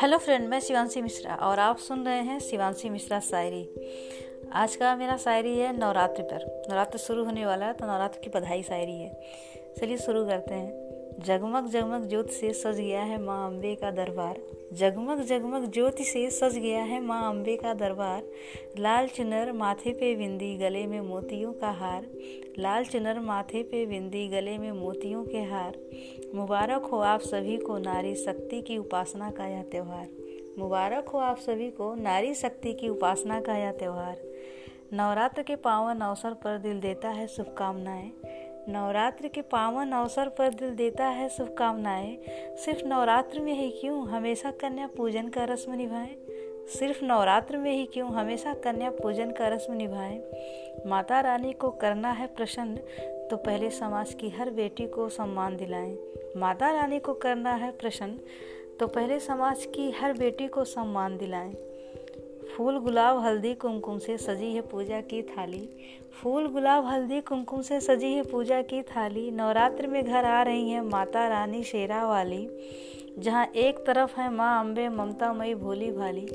Hello friend, मैं शिवानशी मिश्रा और आप सुन रहे हैं शिवानशी मिश्रा शायरी। आज का मेरा शायरी है नवरात्रि पर। नवरात्र शुरू होने वाला है तो नवरात्र की बधाई शायरी है। चलिए शुरू करते हैं। जगमग जगमग ज्योत से सज गया है माँ अम्बे का दरबार। जगमग जगमग ज्योति से सज गया है माँ अम्बे का दरबार। लाल चुनर माथे पे बिंदी गले में मोतियों का हार। लाल चुनर माथे पे बिंदी गले में मोतियों के हार। मुबारक हो आप सभी को नारी शक्ति की उपासना का यह त्यौहार। मुबारक हो आप सभी को नारी शक्ति की उपासना का यह त्यौहार। नवरात्र के पावन अवसर पर दिल देता है शुभकामनाएँ। नवरात्र के पावन अवसर पर दिल देता है शुभकामनाएँ। सिर्फ़ नवरात्र में ही क्यों हमेशा कन्या पूजन का रस्म निभाएँ? सिर्फ़ नवरात्र में ही क्यों हमेशा कन्या पूजन का रस्म निभाएँ? माता रानी को करना है प्रसन्न तो पहले समाज की हर बेटी को सम्मान दिलाएँ। माता रानी को करना है प्रसन्न तो पहले समाज की हर बेटी को सम्मान दिलाएँ। फूल, गुलाब, हल्दी, कुमकुम से सजी है पूजा की थाली। फूल, गुलाब, हल्दी, कुमकुम से सजी है पूजा की थाली। नवरात्र में घर आ रही है माता रानी शेरा वाली, जहाँ एक तरफ़ है माँ अम्बे ममता मई भोली भाली।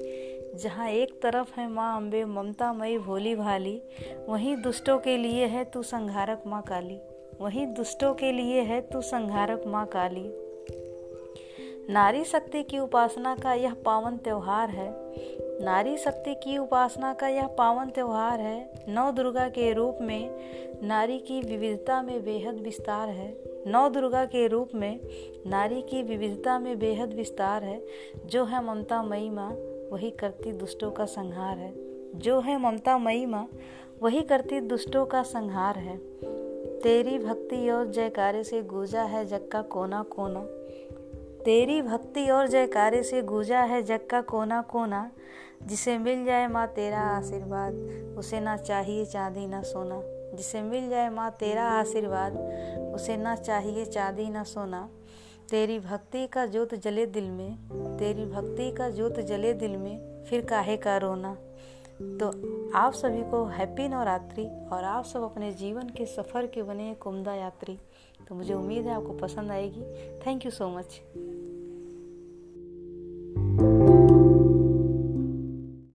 जहाँ एक तरफ़ है माँ अम्बे ममता मई भोली भाली। वहीं दुष्टों के लिए है तू संघारक माँ काली। वहीं दुष्टों के लिए है तू संघारक माँ काली। नारी शक्ति की उपासना का यह पावन त्यौहार है। नारी शक्ति की उपासना का यह पावन त्यौहार है। नौ दुर्गा के रूप में नारी की विविधता में बेहद विस्तार है। नौ दुर्गा के रूप में नारी की विविधता में बेहद विस्तार है। जो है ममता मई माँ वही करती दुष्टों का संहार है। जो है ममता मई माँ वही करती दुष्टों का संहार है। तेरी भक्ति और जयकारे से गूंजा है जग का कोना कोना। तेरी भक्ति और जयकारे से गूंजा है जग का कोना कोना। जिसे मिल जाए माँ तेरा आशीर्वाद, उसे ना चाहिए चांदी ना सोना। जिसे मिल जाए माँ तेरा आशीर्वाद, उसे ना चाहिए चांदी ना सोना। तेरी भक्ति का ज्योत जले दिल में, तेरी भक्ति का ज्योत जले दिल में, फिर काहे का रोना? तो आप सभी को हैप्पी नवरात्रि और आप सब अपने जीवन के सफ़र के बने एक यात्री तो मुझे उम्मीद है आपको पसंद आएगी। Thank you so much